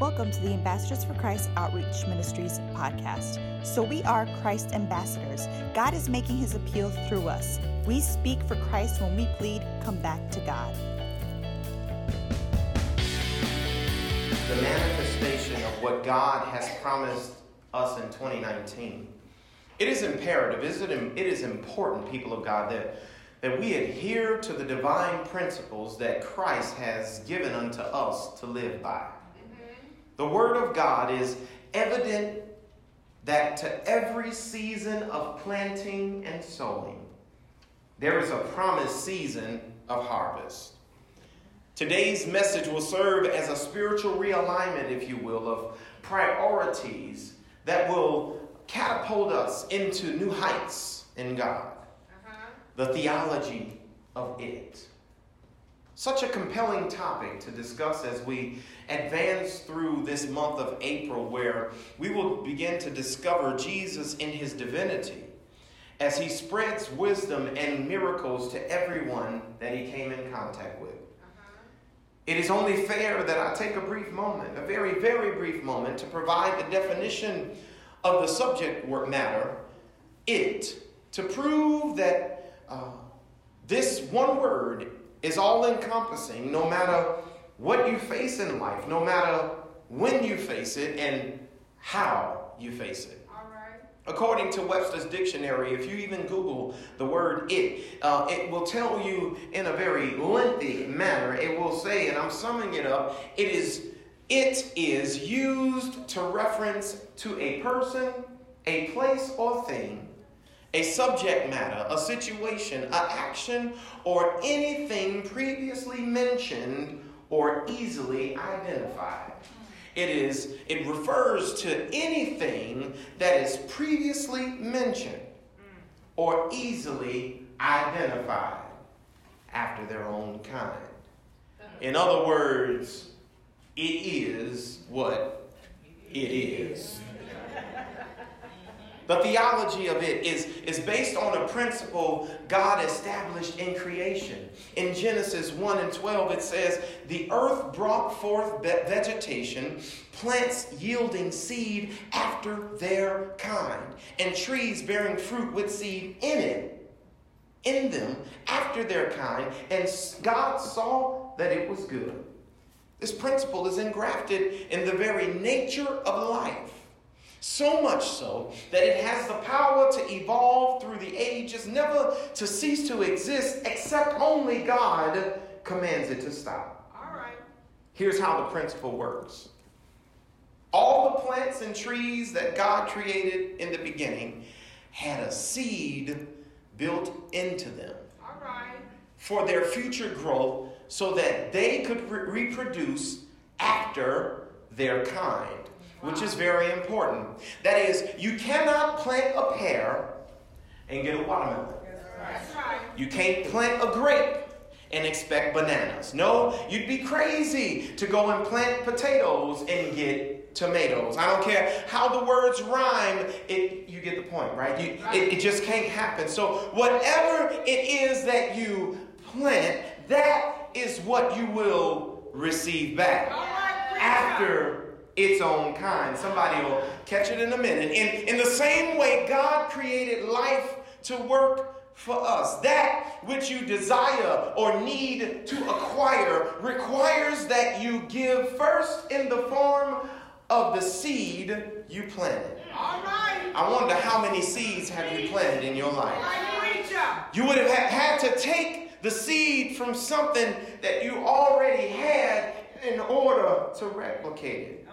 Welcome to the Ambassadors for Christ Outreach Ministries podcast. So, we are Christ ambassadors. God is making his appeal through us. We speak for Christ when we plead, come back to God. The manifestation of what God has promised us in 2019. It is imperative, it is important, people of God, that, that we adhere to the divine principles that Christ has given unto us to live by. The Word of God is evident that to every season of planting and sowing, there is a promised season of harvest. Today's message will serve as a spiritual realignment, if you will, of priorities that will catapult us into new heights in God. Uh-huh. The theology of it. Such a compelling topic to discuss as we advance through this month of April, where we will begin to discover Jesus in his divinity as he spreads wisdom and miracles to everyone that he came in contact with. Uh-huh. It is only fair that I take a brief moment, a very, very brief moment, to provide the definition of the subject matter, it, to prove that uh, this one word is all encompassing no matter what you face in life, no matter when you face it and how you face it. According to Webster's dictionary, if you even Google the word it, uh, it will tell you in a very lengthy manner. It will say, and I'm summing it up, it is it is used to reference to a person, a place, or thing a subject matter, a situation, an action, or anything previously mentioned or easily identified. It is it refers to anything that is previously mentioned or easily identified after their own kind. In other words, it is what it is. The theology of it is, is based on a principle God established in creation. In Genesis 1 and 12, it says, The earth brought forth vegetation, plants yielding seed after their kind, and trees bearing fruit with seed in it, in them, after their kind. And God saw that it was good. This principle is engrafted in the very nature of life. So much so that it has the power to evolve through the ages, never to cease to exist, except only God commands it to stop. All right. Here's how the principle works all the plants and trees that God created in the beginning had a seed built into them. All right. For their future growth so that they could re- reproduce after their kind which is very important. That is, you cannot plant a pear and get a watermelon. Right. You can't plant a grape and expect bananas. No, you'd be crazy to go and plant potatoes and get tomatoes. I don't care how the words rhyme, it you get the point, right? You, it, it just can't happen. So whatever it is that you plant, that is what you will receive back after its own kind. Somebody will catch it in a minute. In, in the same way, God created life to work for us. That which you desire or need to acquire requires that you give first in the form of the seed you planted. All right. I wonder how many seeds have you planted in your life? You would have had to take the seed from something that you already had in order to replicate it.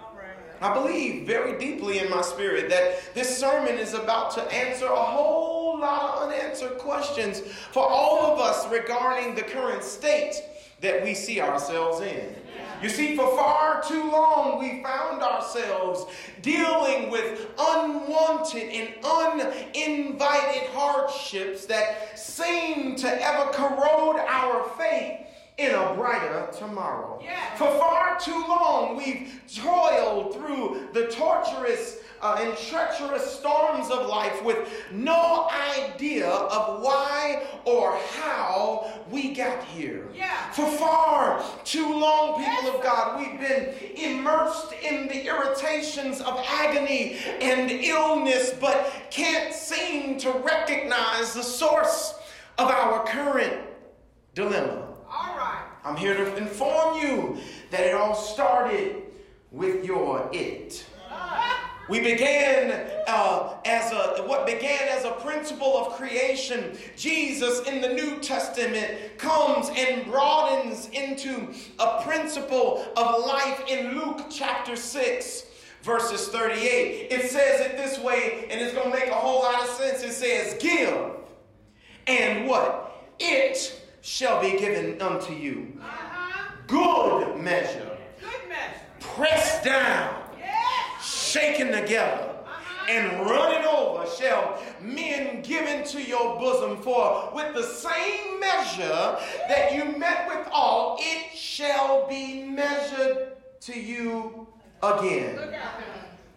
I believe very deeply in my spirit that this sermon is about to answer a whole lot of unanswered questions for all of us regarding the current state that we see ourselves in. You see, for far too long, we found ourselves dealing with unwanted and uninvited hardships that seem to ever corrode our faith in a brighter tomorrow. Yeah. For far too long, we've toiled through the torturous uh, in treacherous storms of life with no idea of why or how we got here. Yeah. For far too long, people of God, we've been immersed in the irritations of agony and illness, but can't seem to recognize the source of our current dilemma. I'm here to inform you that it all started with your it. We began uh, as a what began as a principle of creation. Jesus in the New Testament comes and broadens into a principle of life in Luke chapter 6 verses 38. It says it this way, and it's going to make a whole lot of sense. It says, Give, and what? It shall be given unto you. Uh-huh. Good measure, Good measure. pressed down, Yes. shaken together, and running over shall men give into your bosom. For with the same measure that you met withal, it shall be measured to you again.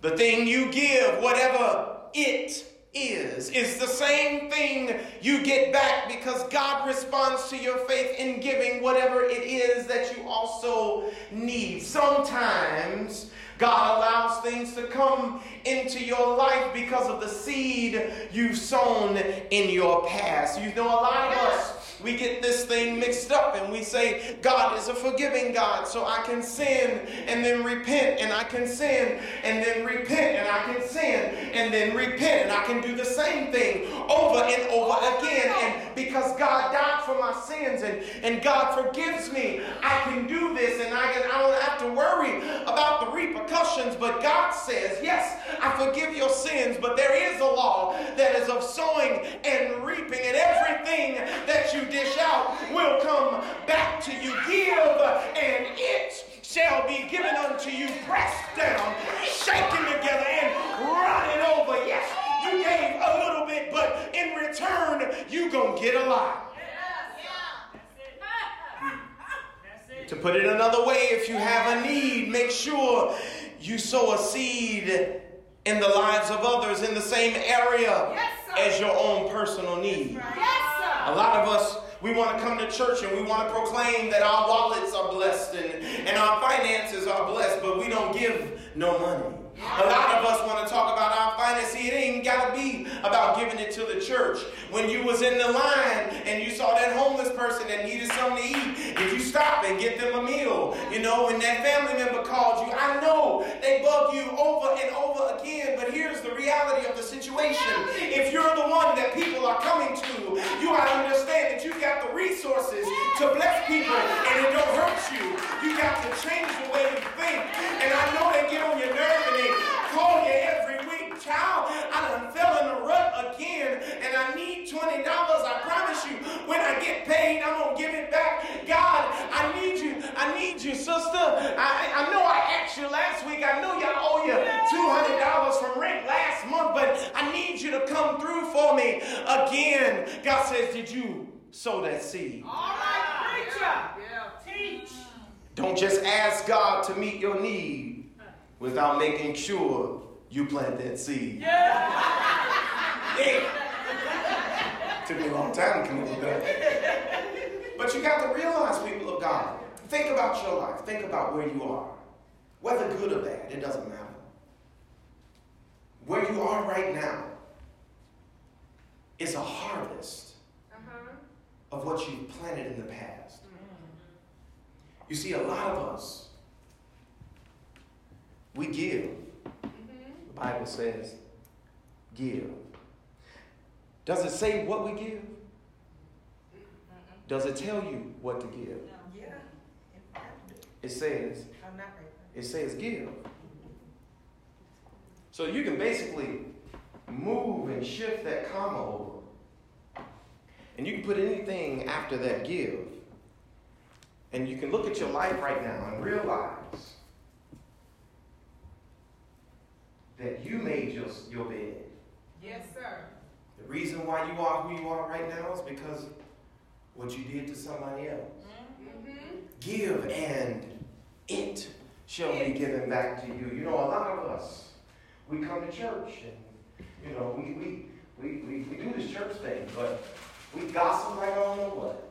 The thing you give, whatever it is, is the same thing you get back because God responds to your faith in giving whatever it is that you also need. Sometimes God allows things to come into your life because of the seed you've sown in your past. You know, a lot of us we get this thing mixed up and we say, God is a forgiving God, so I can sin and then repent, and I can sin and then repent, and I can sin and then repent, and I can do the same thing over and over again. And because God died for my sins and, and God forgives me, I can do this and I, can, I don't have to worry about the repercussions. But God says, Yes, I forgive your sins, but there is a law that is of sowing and reaping, and everything that you dish out will come back to you. Give, and it shall be given unto you, pressed down, shaken together, and running over. Yes, you gave a little bit, but in return, you gonna get a lot. To put it another way, if you have a need, make sure you sow a seed in the lives of others in the same area Yes, as your own personal need. Yes, A lot of us, we want to come to church and we want to proclaim that our wallets are blessed and, and our finances are blessed, but we don't give no money. A lot of us want to talk about our finances. It ain't got to be about giving it to the church. When you was in the line and you saw that homeless person that needed something to eat, did you stop and get them a meal? You know, when that family member called you, I know they bug you over and over again, but here's the reality of the situation. If you're the one that people are coming to, you ought to understand to bless people and it don't hurt you. You got to change the way you think. And I know they get on your nerve and they call you every week. Child, I done fell in the rut again and I need $20. I promise you, when I get paid, I'm going to give it back. God, I need you. I need you, sister. I, I know I asked you last week. I know y'all owe you $200 from rent last month, but I need you to come through for me again. God says, Did you sow that seed? All right. Teach. Don't just ask God to meet your need without making sure you plant that seed. Yeah. Took me a long time to come up with that. But you got to realize, people of God, think about your life. Think about where you are. Whether good or bad, it doesn't matter. Where you are right now is a harvest uh-huh. of what you've planted in the past. You see, a lot of us, we give. Mm-hmm. The Bible says, give. Does it say what we give? Does it tell you what to give? Yeah. It says, I'm not right. it says give. So you can basically move and shift that comma over. And you can put anything after that give. And you can look at your life right now and realize that you made your, your bed. Yes, sir. The reason why you are who you are right now is because what you did to somebody else. Mm-hmm. Give and it shall be given back to you. You know, a lot of us, we come to church and, you know, we, we, we, we, we do this church thing, but we gossip like I don't know what.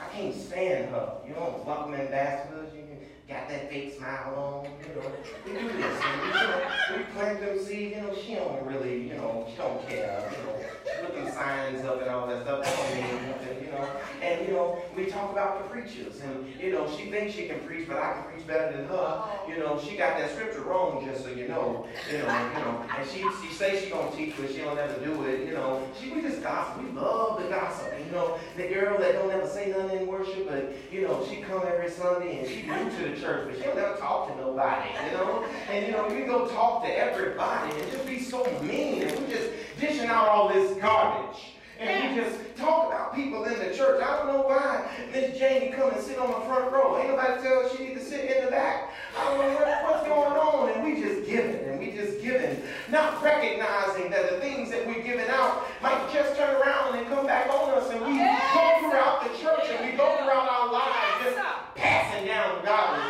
I can't stand her. You know, welcome ambassadors, you got that fake smile on, you know. We do this, and we, you know, we plant them seeds, you know, she don't really, you know, she don't care, you know, looking signs up and all that stuff, don't mean nothing, you know. And, you know, we talk about the preachers, and, you know, she thinks she can preach, but I can preach better than her. You know, she got that scripture wrong, just so you know, you know, you know. And she, she say she gonna teach, but she don't ever do it, you know. She, we just gossip, we love the gossip, you know, the girl that don't ever say nothing in worship, but, you know, she come every Sunday, and she new to the church, but she don't ever talk to nobody, you know? And you know, we go talk to everybody and just be so mean, and we just dishing out all this garbage. And we just talk about people in the church. I don't know why Miss Janie come and sit on the front row. Ain't nobody tell her she need to sit in the back. I don't know what, what's going on. And we just giving and we just giving, not recognizing that the things that we're giving out might just turn around and come back on us. And we Yes. go throughout the church and we go throughout our lives just passing down garbage.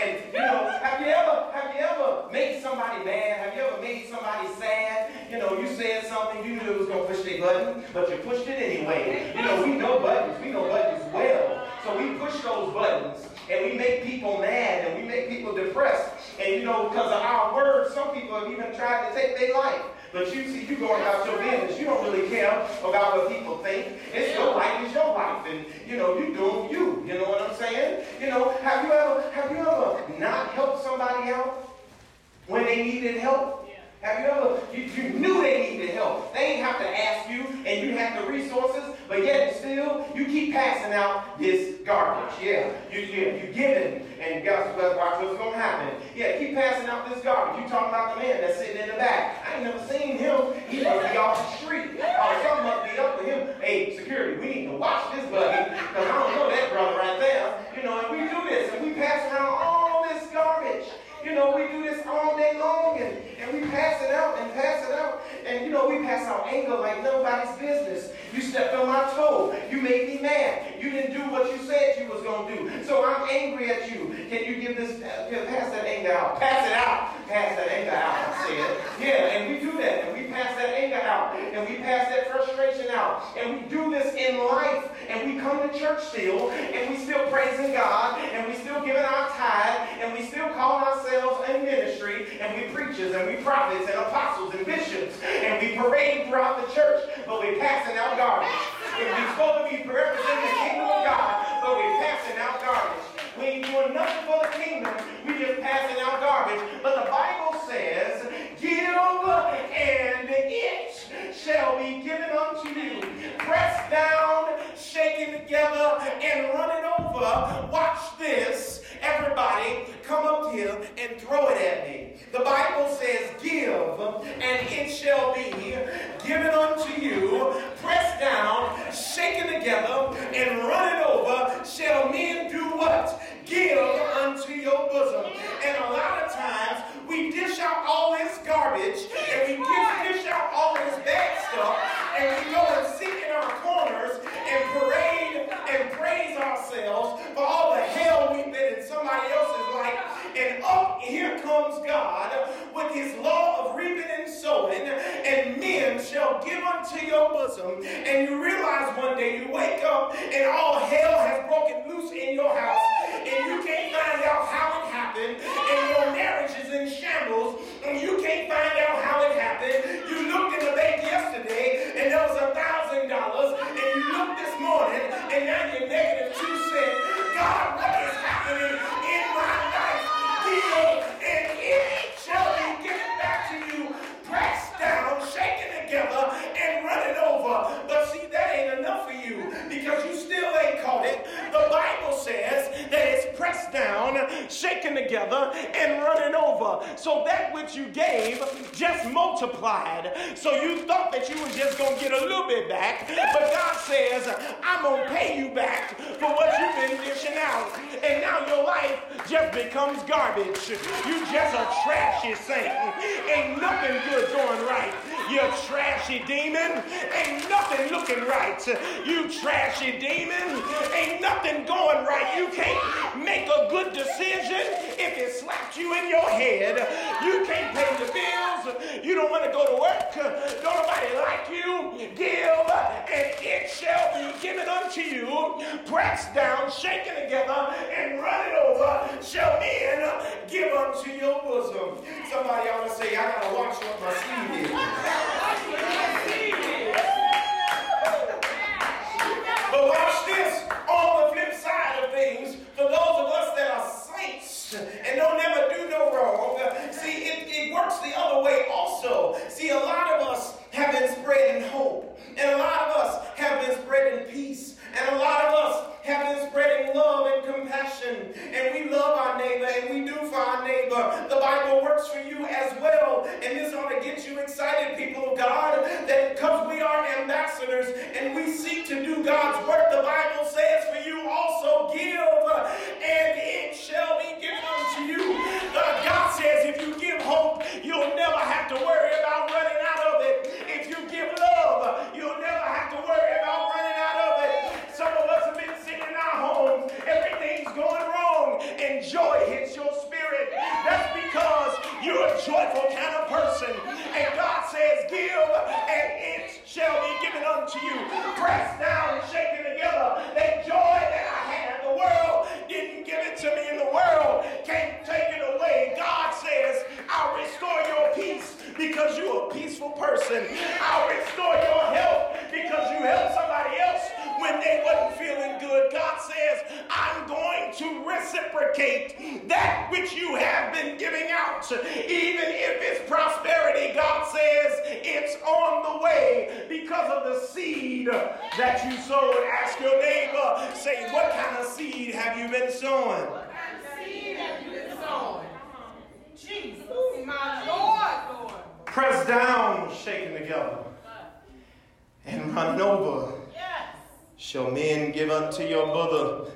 And, and you know, have you ever have you made somebody mad? Have you ever made somebody sad? You know, you said something, you knew it was gonna push their button, but you pushed it anyway. You know, we know buttons, we know buttons well. So we push those buttons and we make people mad and we make people depressed. And you know, because of our words, some people have even tried to take their life. But you see, you going about your business. You don't really care about what people think. It's your life, it's your life, and you know you doing you. You know what I'm saying? You know, have you ever have you ever not helped somebody out when they needed help? Have you ever, you, you knew they needed help. They didn't have to ask you, and you had the resources, but yet still, you keep passing out this garbage. Yeah, you, yeah, you giving, and guess what, watch what's going to happen. Yeah, keep passing out this garbage. You talking about the man that's sitting in the back. I ain't never seen him. He must be off the street. Or something must be up with him. Hey, security, we need to watch this buddy, because I don't know that brother right there. You know, and we do this, and we pass around all this garbage. You know, we do this all day long and, and we pass it out and pass it out. And you know, we pass out anger like nobody's business. You stepped on my toe. You made me mad. You didn't do what you said you was going to do. So I'm angry at you. Can you give this, uh, pass that anger out? Pass it out. Pass that anger out, I said. Yeah, and we do that. And we pass that anger out. And we pass that frustration out. And we do this in life. And we come to church still. And we still praising God. And we still giving our tithe. And we still calling ourselves a ministry. And we preachers and we prophets and apostles and bishops. And we parade throughout the church. But we're passing out garbage. And we're supposed to be representing the kingdom of God. But we're passing out garbage. We ain't doing nothing for the kingdom. We just passing out garbage. But the Bible give and it shall be given unto you. Pressed down, shaken together, and running over. Watch this. Everybody come up here and throw it at me. The Bible says, give and it shall be given unto you. Pressed down, shaken together, and running over. Shall men do what? Give unto your bosom. And a lot of times we dish out all this garbage and we dish, dish out all this bad stuff and we go and sit in our corners and parade and praise ourselves for all the hell we've been in somebody else's life. And up here comes God with his law of reaping and sowing, and men shall give unto your bosom. And you realize one day you wake up and all hell has broken loose in your house, and running over. So that which you gave just multiplied. So you thought that you were just going to get a little bit back, but God says, I'm going to pay you back for what you've been dishing out. And now your life just becomes garbage. You just a trashy saint. Ain't nothing good going right. You trashy demon. Ain't nothing looking right. You trashy demon. Ain't nothing going right. You can't make a good decision if it slapped you in your head. You can't pay the bills. You don't want to go to work. Don't nobody like you. Give, and it shall be given unto you. Pressed down, shaken together, and run it over, shall men give unto your bosom. Somebody ought to say, I gotta watch what my seed is. But watch this on the flip side of things, for those of us that are saints and don't never do no wrong, see, it, it works the other way also. See, a lot of us have been spreading hope, and a lot of us have been spreading peace, and a lot of us have been spreading love and compassion, and we love our neighbor, and we do for our neighbor. The Bible works for you as well, and this ought to get you excited, people of God, that because we are ambassadors and we seek to do God's work, the Bible says for you also give, and it shall be given unto you. God says if you give hope, you'll never Pressed down out. Even if it's prosperity, God says it's on the way because of the seed that you sowed. Ask your neighbor, say, what kind of seed have you been sowing? What kind of seed have you been sowing? Jesus, my Lord, Lord. Pressed down, shaken together, and run over. Yes. Shall men give unto your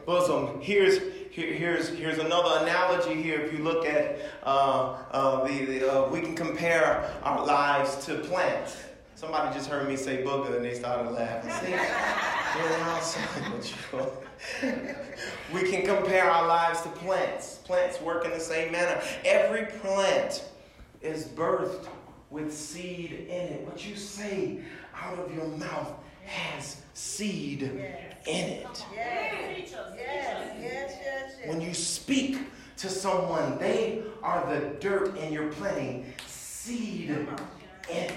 bosom. Here's here, here's here's another analogy here. If you look at uh, uh, the, the uh, we can compare our lives to plants. Somebody just heard me say booger and they started laughing. See, we can compare our lives to plants. Plants work in the same manner. Every plant is birthed with seed in it. What you say out of your mouth has seed in it. When you speak to someone, they are the dirt and you're planting seed in it.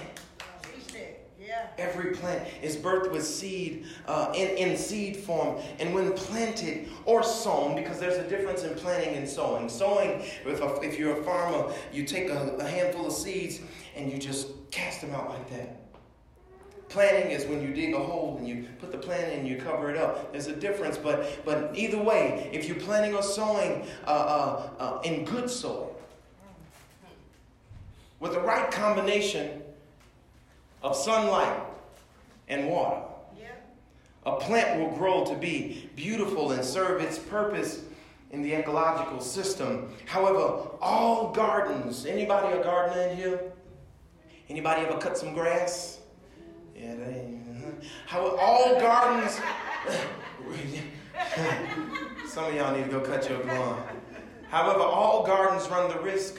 Every plant is birthed with seed uh, in, in seed form. And when planted or sown, because there's a difference in planting and sowing. Sowing, if, a, if you're a farmer, you take a, a handful of seeds and you just cast them out like that. Planting is when you dig a hole and you put the plant in and you cover it up. There's a difference, but but either way, if you're planting or sowing uh, uh, uh, in good soil, with the right combination of sunlight and water, Yeah. a plant will grow to be beautiful and serve its purpose in the ecological system. However, all gardens, anybody a gardener in here? Anybody ever cut some grass? Yeah, that ain't. How all gardens. some of y'all need to go cut your lawn. However, all gardens run the risk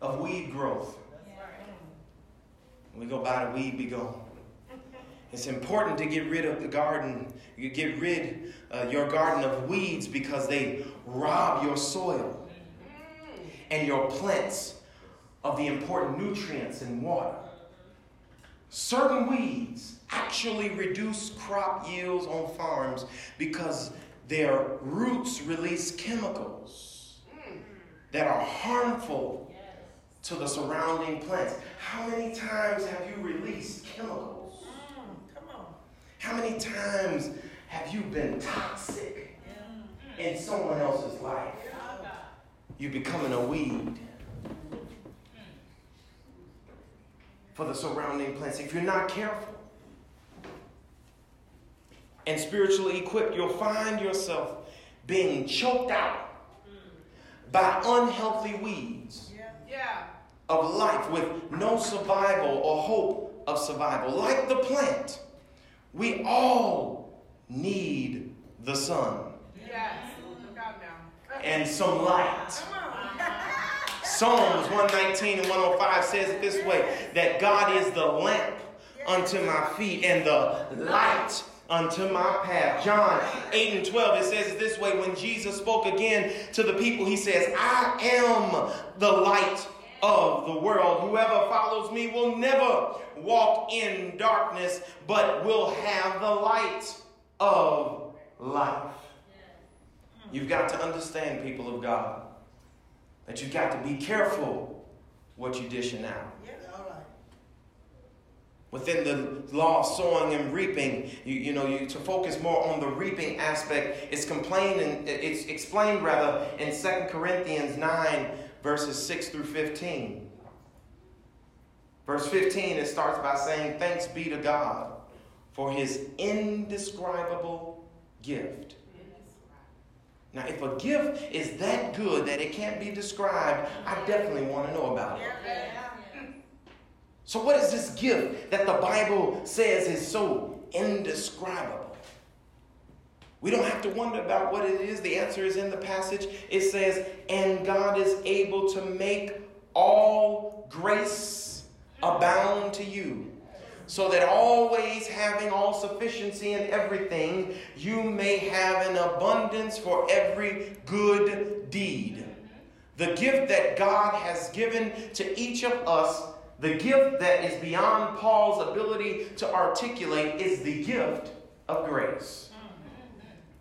of weed growth. When we go by, the weed be gone. It's important to get rid of the garden. You get rid uh, your garden of weeds because they rob your soil and your plants of the important nutrients and water. Certain weeds actually reduce crop yields on farms because their roots release chemicals that are harmful to the surrounding plants. How many times have you released chemicals? Come on. How many times have you been toxic in someone else's life? You're becoming a weed for the surrounding plants. If you're not careful and spiritually equipped, you'll find yourself being choked out by unhealthy weeds Yeah. Yeah. of life with no survival or hope of survival. Like the plant, we all need the sun Yes. Look out now. and some light. Psalms 119 and 105 says it this way that God is the lamp unto my feet and the light unto my path. John 8 and 12, it says it this way when Jesus spoke again to the people, he says, I am the light of the world. Whoever follows me will never walk in darkness, but will have the light of life. You've got to understand, people of God, that you've got to be careful what you dishing out. Within the law of sowing and reaping, you, you know, you, to focus more on the reaping aspect, it's complained and it's explained rather in 2 Corinthians 9, verses 6 through 15. Verse 15, it starts by saying, Thanks be to God for his indescribable gift. Now, if a gift is that good that it can't be described, I definitely want to know about it. So, what is this gift that the Bible says is so indescribable? We don't have to wonder about what it is. The answer is in the passage. It says, And God is able to make all grace abound to you, so that always having all sufficiency in everything, you may have an abundance for every good deed. The gift that God has given to each of us the gift that is beyond Paul's ability to articulate is the gift of grace.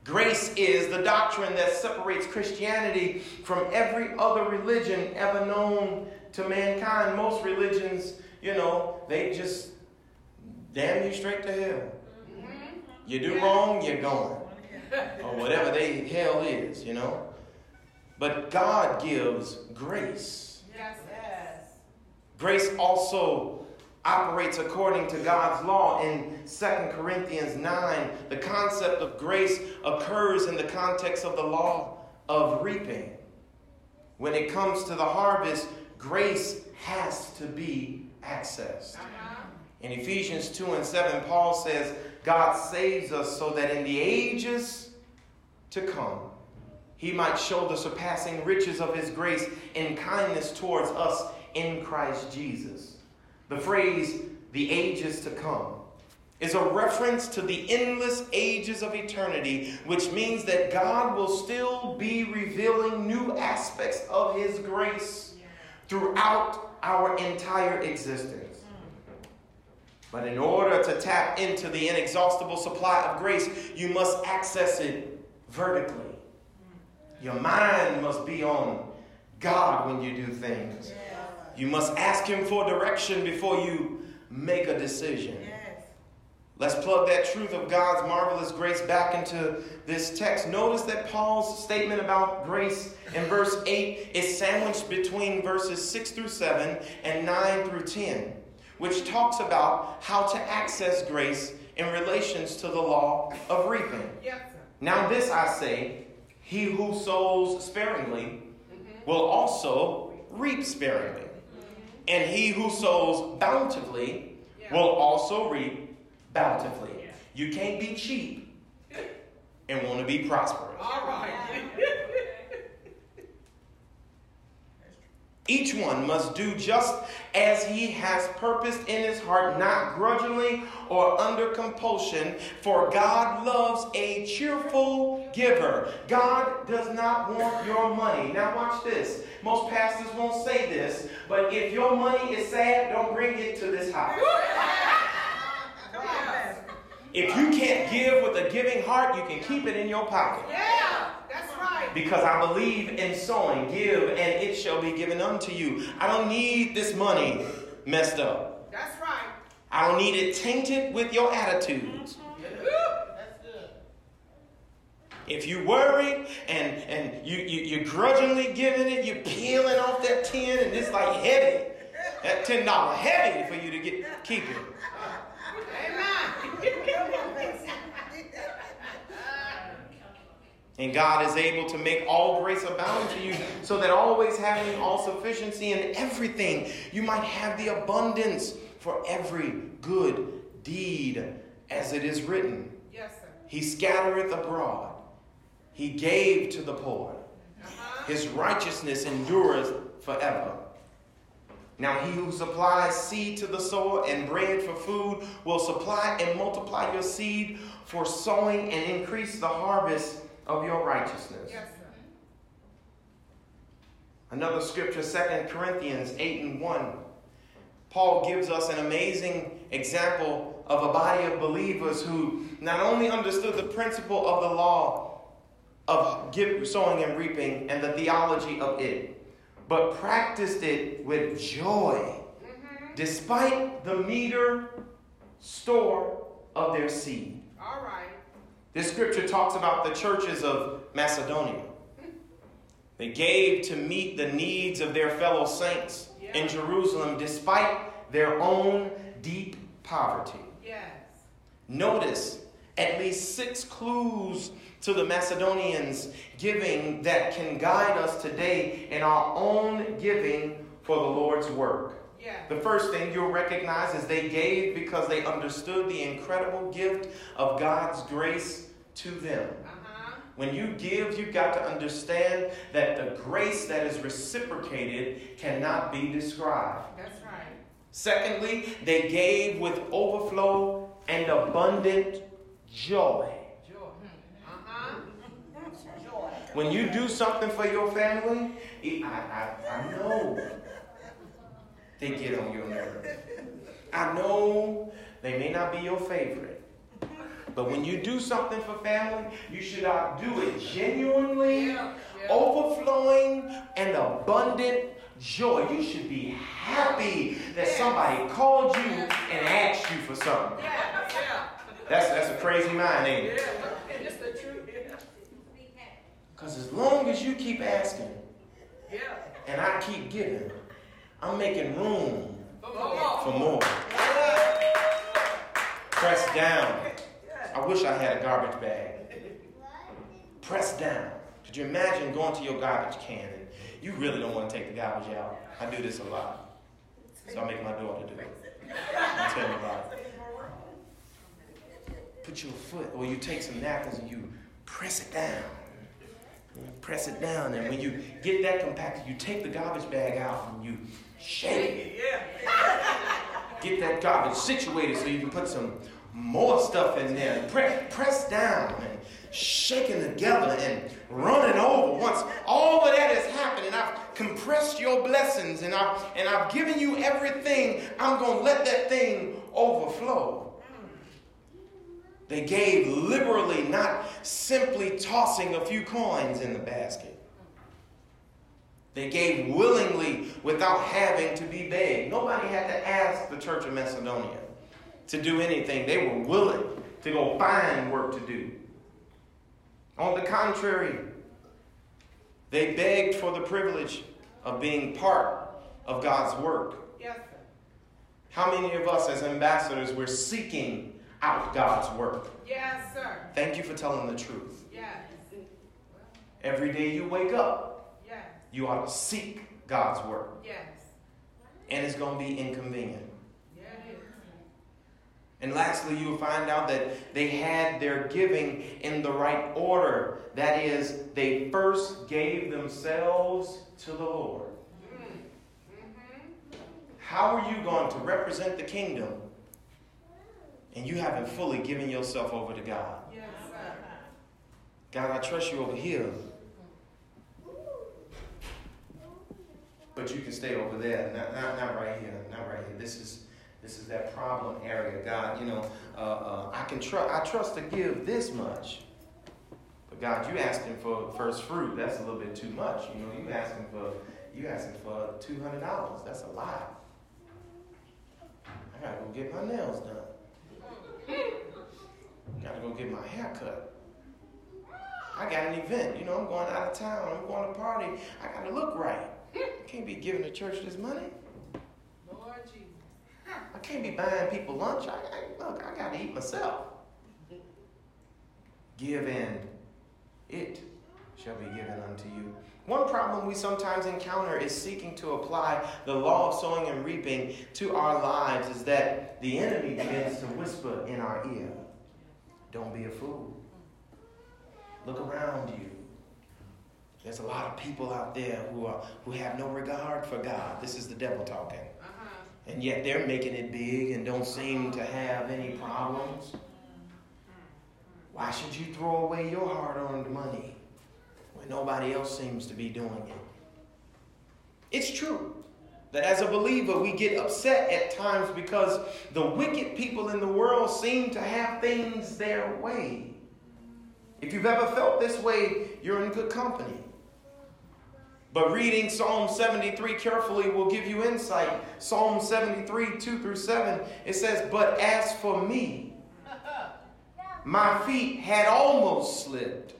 Grace is the doctrine that separates Christianity from every other religion ever known to mankind. Most religions, you know, they just damn you straight to hell. Mm-hmm. You do wrong, you're going. Or whatever they hell is, you know. But God gives grace. Yes. Grace also operates according to God's law in 2 Corinthians 9. The concept of grace occurs in the context of the law of reaping. When it comes to the harvest, grace has to be accessed. Uh-huh. In Ephesians 2 and 7, Paul says, God saves us so that in the ages to come, he might show the surpassing riches of his grace in kindness towards us in Christ Jesus. The phrase, the ages to come, is a reference to the endless ages of eternity, which means that God will still be revealing new aspects of His grace throughout our entire existence. But in order to tap into the inexhaustible supply of grace, you must access it vertically. Your mind must be on God when you do things. You must ask Him for direction before you make a decision. Let's plug that truth of God's marvelous grace back into this text. Notice that Paul's statement about grace in verse 8 is sandwiched between verses 6 through 7 and 9 through 10, which talks about how to access grace in relations to the law of reaping. Yes, now, this I say he who sows sparingly mm-hmm. will also reap sparingly. And he who sows bountifully yeah. will also reap bountifully. Yeah. You can't be cheap and want to be prosperous. All right. Each one must do just as he has purposed in his heart, not grudgingly or under compulsion, for God loves a cheerful giver. God does not want your money. Now, watch this. Most pastors won't say this, but if your money is sad, don't bring it to this house. If you can't give with a giving heart, you can keep it in your pocket. Yeah, that's right. Because I believe in sowing, give, and it shall be given unto you. I don't need this money messed up. That's right. I don't need it tainted with your attitudes. Mm-hmm. That's good. If you worry and, and you, you, you're grudgingly giving it, you're peeling off that 10 and it's like heavy. That $10 heavy for you to get keep it. And God is able to make all grace abound to you, so that always having all sufficiency in everything, you might have the abundance for every good deed, as it is written. Yes, sir. He scattereth abroad, he gave to the poor. Uh-huh. His righteousness endureth forever. Now, he who supplies seed to the sower and bread for food will supply and multiply your seed for sowing and increase the harvest of your righteousness. Yes, sir. Another scripture, 2 Corinthians 8 and 1. Paul gives us an amazing example of a body of believers who not only understood the principle of the law of give, sowing and reaping and the theology of it, but practiced it with joy mm-hmm. despite the meager store of their seed. All right. This scripture talks about the churches of Macedonia. They gave to meet the needs of their fellow saints in Jerusalem despite their own deep poverty. Yes. Notice at least six clues to the Macedonians giving that can guide us today in our own giving for the Lord's work. The first thing you'll recognize is they gave because they understood the incredible gift of God's grace to them. Uh-huh. When you give, you've got to understand that the grace that is reciprocated cannot be described. That's right. Secondly, they gave with overflow and abundant joy. Joy. Uh-huh. Joy. When you do something for your family, I, I, I know they get on your nerve. I know they may not be your favorite. But when you do something for family, you should do it genuinely, Yeah, yeah. overflowing, and abundant joy. You should be happy that somebody called you and asked you for something. Yeah, yeah. That's, that's a crazy mind, ain't it? Yeah, the truth. Because as long as you keep asking, Yeah. and I keep giving, I'm making room for more. Press down. I wish I had a garbage bag. Press down. Could you imagine going to your garbage can and you really don't want to take the garbage out? I do this a lot. So I make my daughter do it. I tell me about it. Put your foot, or you take some napkins and you press it down. You press it down, and when you get that compacted, you take the garbage bag out and you shake it. Get that garbage situated so you can put some more stuff in there. Press, press down and shaking together and running over. Once all of that has happened and I've compressed your blessings and I've, and I've given you everything, I'm going to let that thing overflow. They gave liberally, not simply tossing a few coins in the basket. They gave willingly without having to be begged. Nobody had to ask the Church of Macedonia to do anything. They were willing to go find work to do. On the contrary, they begged for the privilege of being part of God's work. Yes, sir. How many of us as ambassadors we're seeking out God's work? Yes, sir. Thank you for telling the truth. Yes. Every day you wake up, Yes. you ought to seek God's work. Yes. And it's going to be inconvenient. Is. And lastly, you will find out that they had their giving in the right order. That is, they first gave themselves to the Lord. Mm. Mm-hmm. How are you going to represent the kingdom and you haven't fully given yourself over to God? God, I trust you over here. But you can stay over there, not, not, not right here, not right here. This is this is that problem area. God, you know, uh, uh, I can trust I trust to give this much. But God, you asking for first fruit, that's a little bit too much. You know, you asking for you asking for two hundred dollars. That's a lot. I gotta go get my nails done. Gotta go get my hair cut. I got an event. You know, I'm going out of town. I'm going to party. I got to look right. I can't be giving the church this money. Lord Jesus. I can't be buying people lunch. I, I look. I got to eat myself. Give in. It shall be given unto you. One problem we sometimes encounter is seeking to apply the law of sowing and reaping to our lives is that the enemy begins to whisper in our ear, Don't be a fool. Look around you. There's a lot of people out there who are who have no regard for God. This is the devil talking. Uh-huh. And yet they're making it big and don't seem to have any problems. Why should you throw away your hard-earned money when nobody else seems to be doing it? It's true that as a believer we get upset at times because the wicked people in the world seem to have things their way. If you've ever felt this way, you're in good company. But reading Psalm 73 carefully will give you insight. Psalm 73, 2 through 7, it says, But as for me, my feet had almost slipped,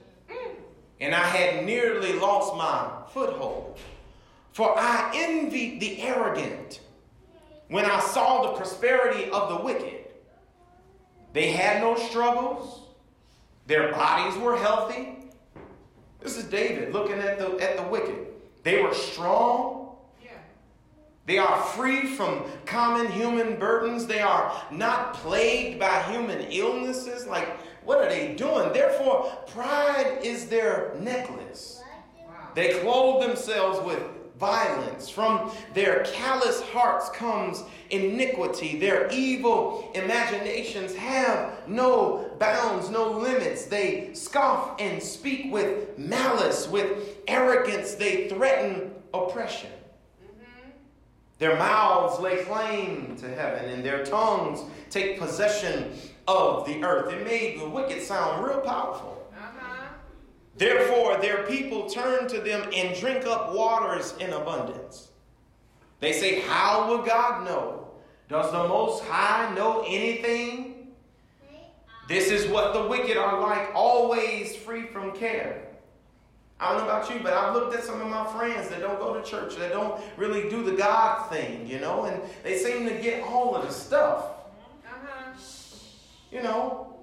and I had nearly lost my foothold. For I envied the arrogant when I saw the prosperity of the wicked. They had no struggles, their bodies were healthy. This is David looking at the, at the wicked. They were strong. They are free from common human burdens. They are not plagued by human illnesses. Like, what are they doing? Therefore, pride is their necklace. They clothe themselves with violence. From their callous hearts comes iniquity. Their evil imaginations have no bounds, no limits. They scoff and speak with malice, with arrogance. They threaten oppression. Their mouths lay claim to heaven, and their tongues take possession of the earth. It made the wicked sound real powerful. Uh-huh. Therefore, their people turn to them and drink up waters in abundance. They say, How will God know? Does the Most High know anything? This is what the wicked are like, always free from care. I don't know about you, but I've looked at some of my friends that don't go to church, that don't really do the God thing, you know, and they seem to get all of the stuff. You know,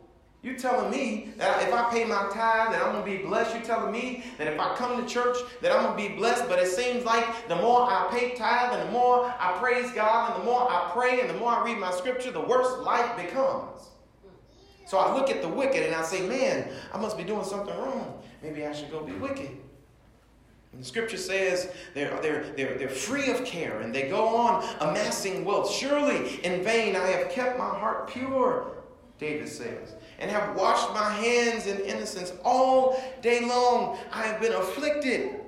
you telling me that if I pay my tithe that I'm gonna be blessed. You telling me that if I come to church that I'm gonna be blessed. But it seems like the more I pay tithe and the more I praise God and the more I pray and the more I read my scripture, the worse life becomes. So I look at the wicked and I say, man, I must be doing something wrong. Maybe I should go be wicked. And the scripture says they're, they're, they're, they're free of care and they go on amassing wealth. Surely in vain I have kept my heart pure, David says and have washed my hands in innocence all day long. I have been afflicted,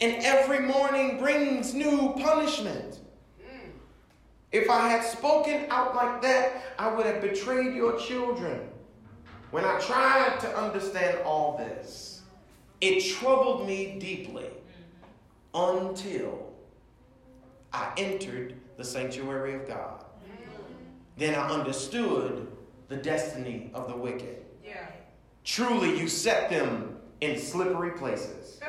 and every morning brings new punishment. If I had spoken out like that, I would have betrayed your children. When I tried to understand all this, it troubled me deeply until I entered the sanctuary of God. Then I understood the destiny of the wicked. Yeah. Truly, you set them in slippery places.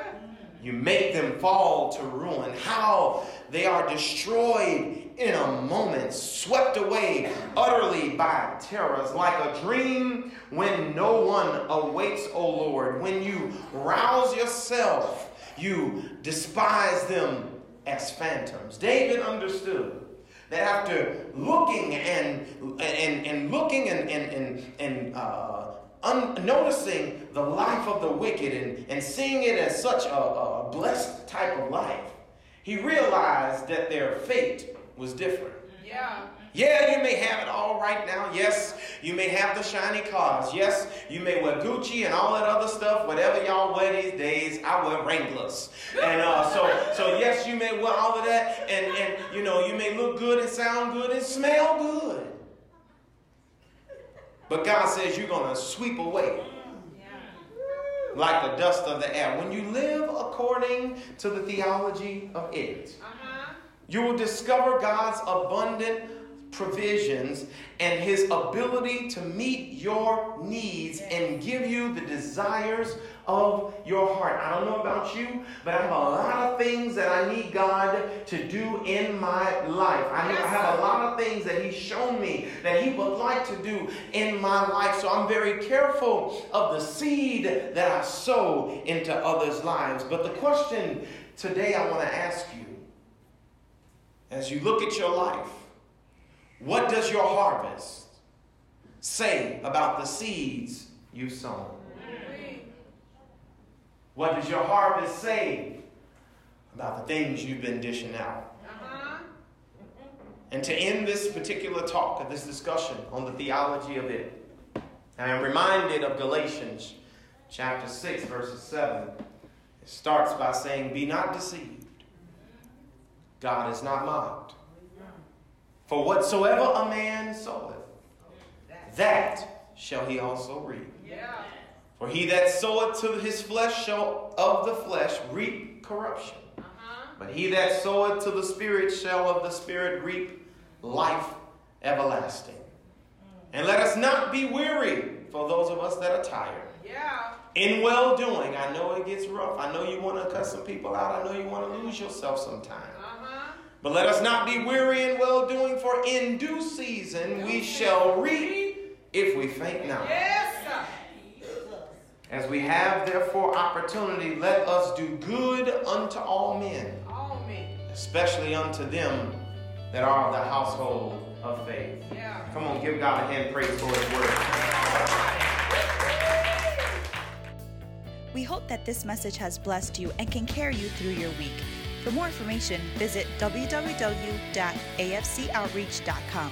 You make them fall to ruin. How they are destroyed in a moment, swept away utterly by terrors, like a dream when no one awakes, O Lord. When you rouse yourself, you despise them as phantoms. David understood that after looking and, and, and looking and, and, and, and uh, un- noticing the life of the wicked and, and seeing it as such a, a blessed type of life, he realized that their fate was different. Yeah. Yeah, you may have it all right now. Yes, you may have the shiny cars. Yes, you may wear Gucci and all that other stuff, whatever y'all wear these days. I wear Wranglers. And uh, so, so yes, you may wear all of that. And, and, you know, you may look good and sound good and smell good. But God says you're going to sweep away like the dust of the air. When you live according to the theology of it, uh-huh. you will discover God's abundant provisions and his ability to meet your needs and give you the desires of your heart. I don't know about you, but I have a lot of things that I need God to do in my life. I have a lot of things that He's shown me that He would like to do in my life. So I'm very careful of the seed that I sow into others' lives. But the question today I want to ask you as you look at your life, what does your harvest say about the seeds you've sown? What does your harvest say about the things you've been dishing out? Uh-huh. And to end this particular talk, this discussion on the theology of it, I am reminded of Galatians chapter 6, verses 7. It starts by saying, Be not deceived. God is not mocked. For whatsoever a man soweth, that shall he also reap. Yeah. For he that soweth to his flesh shall of the flesh reap corruption. Uh-huh. But he that soweth to the Spirit shall of the Spirit reap life everlasting. And let us not be weary for those of us that are tired. Yeah. In well doing, I know it gets rough. I know you want to cut some people out. I know you want to lose yourself sometime. But let us not be weary in well doing, for in due season we shall reap if we faint not. Yes, sir. As we have therefore opportunity, let us do good unto all men, All me. especially unto them that are of the household of faith. Yeah. Come on, give God a hand praise for his word. We hope that this message has blessed you and can carry you through your week. For more information, visit www.afcoutreach.com.